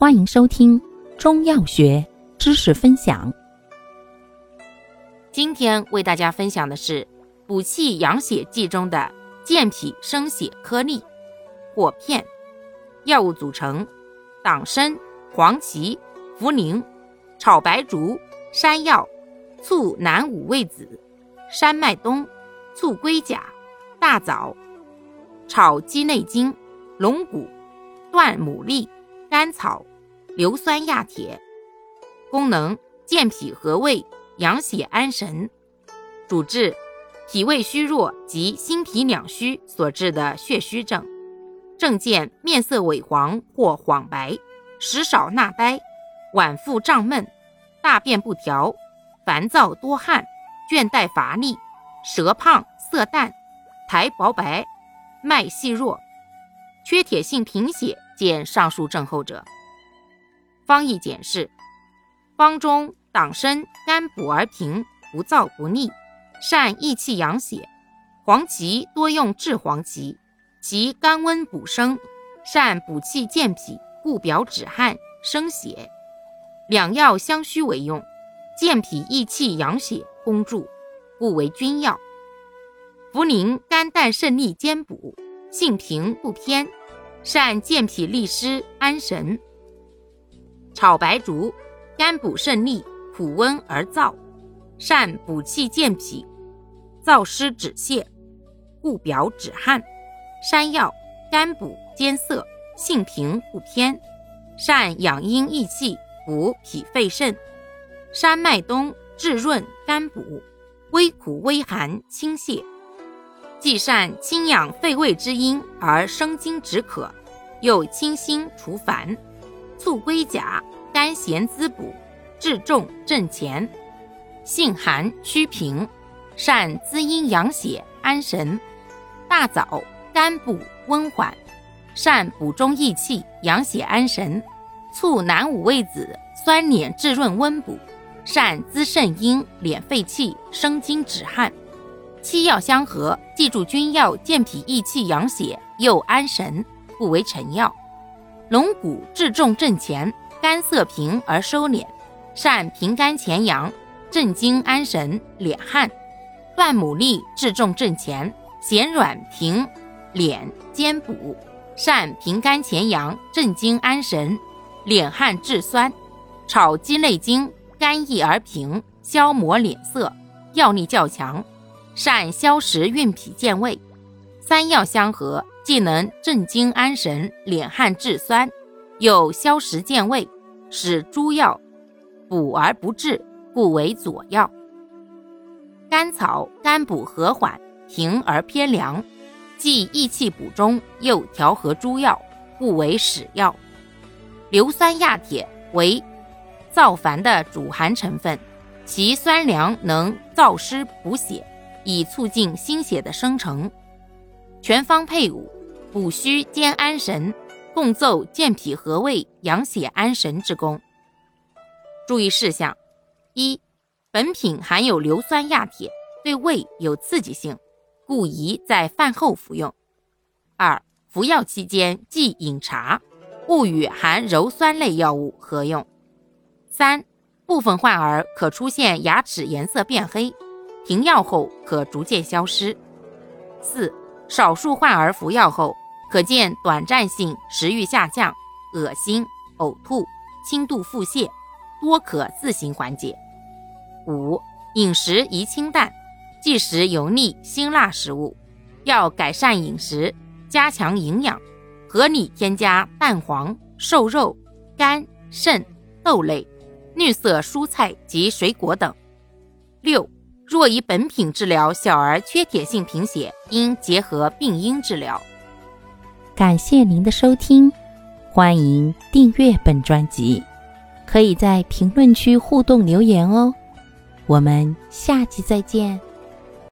欢迎收听中药学知识分享。今天为大家分享的是补气养血剂中的健脾生血颗粒果片。药物组成：党参、黄芪、茯苓、炒白术、山药、醋南五味子、山脉冬、醋龟甲、大枣、炒鸡内金、龙骨、断牡蛎。甘草、硫酸亚铁，功能健脾和胃、养血安神。主治脾胃虚弱及心脾两虚所致的血虚症。症见面色萎黄或黄白，食少纳呆，脘腹胀闷，大便不调，烦躁多汗，倦怠乏力，舌胖色淡，苔薄白，脉细弱，缺铁性贫血。见上述症候者，方义简释：方中党参甘补而平，不燥不腻，善益气养血；黄芪多用炙黄芪，其甘温补生，善补气健脾，固表止汗，生血。两药相须为用，健脾益气养血，功助，故为君药。茯苓肝胆肾利兼补，性平不偏。善健脾利湿安神。炒白术，甘补肾利，苦温而燥，善补气健脾，燥湿止泻，固表止汗。山药，甘补兼涩，性平不偏，善养阴益气，补脾肺肾。山脉冬，治润甘补，微苦微寒清泻。既善清养肺胃之阴而生津止渴，又清心除烦。醋龟甲甘咸滋补，治重镇前，性寒虚平，善滋阴养血安神。大枣甘补温缓，善补中益气养血安神。醋南五味子酸敛治润温补，善滋肾阴敛肺气生津止汗。七药相合，记住君药健脾益气养血又安神，故为臣药。龙骨治重镇前，肝色平而收敛，善平肝潜阳，镇惊安神，敛汗。断牡蛎治重镇前，咸软平敛兼补，善平肝潜阳，镇惊安神，敛汗治酸。炒鸡内金甘益而平，消磨脸色，药力较强。善消食运脾健胃，三药相合，既能镇惊安神、敛汗治酸，又消食健胃，使诸药补而不滞，故为佐药。甘草甘补和缓，平而偏凉，既益气补中，又调和诸药，故为使药。硫酸亚铁为燥烦的主寒成分，其酸凉能燥湿补血。以促进心血的生成，全方配伍，补虚兼安神，共奏健脾和胃、养血安神之功。注意事项：一、本品含有硫酸亚铁，对胃有刺激性，故宜在饭后服用。二、服药期间忌饮茶，勿与含鞣酸类药物合用。三、部分患儿可出现牙齿颜色变黑。停药后可逐渐消失。四、少数患儿服药后可见短暂性食欲下降、恶心、呕吐、轻度腹泻，多可自行缓解。五、饮食宜清淡，忌食油腻辛辣食物，要改善饮食，加强营养，合理添加蛋黄、瘦肉、肝、肾、豆类、绿色蔬菜及水果等。六。若以本品治疗小儿缺铁性贫血，应结合病因治疗。感谢您的收听，欢迎订阅本专辑，可以在评论区互动留言哦。我们下期再见。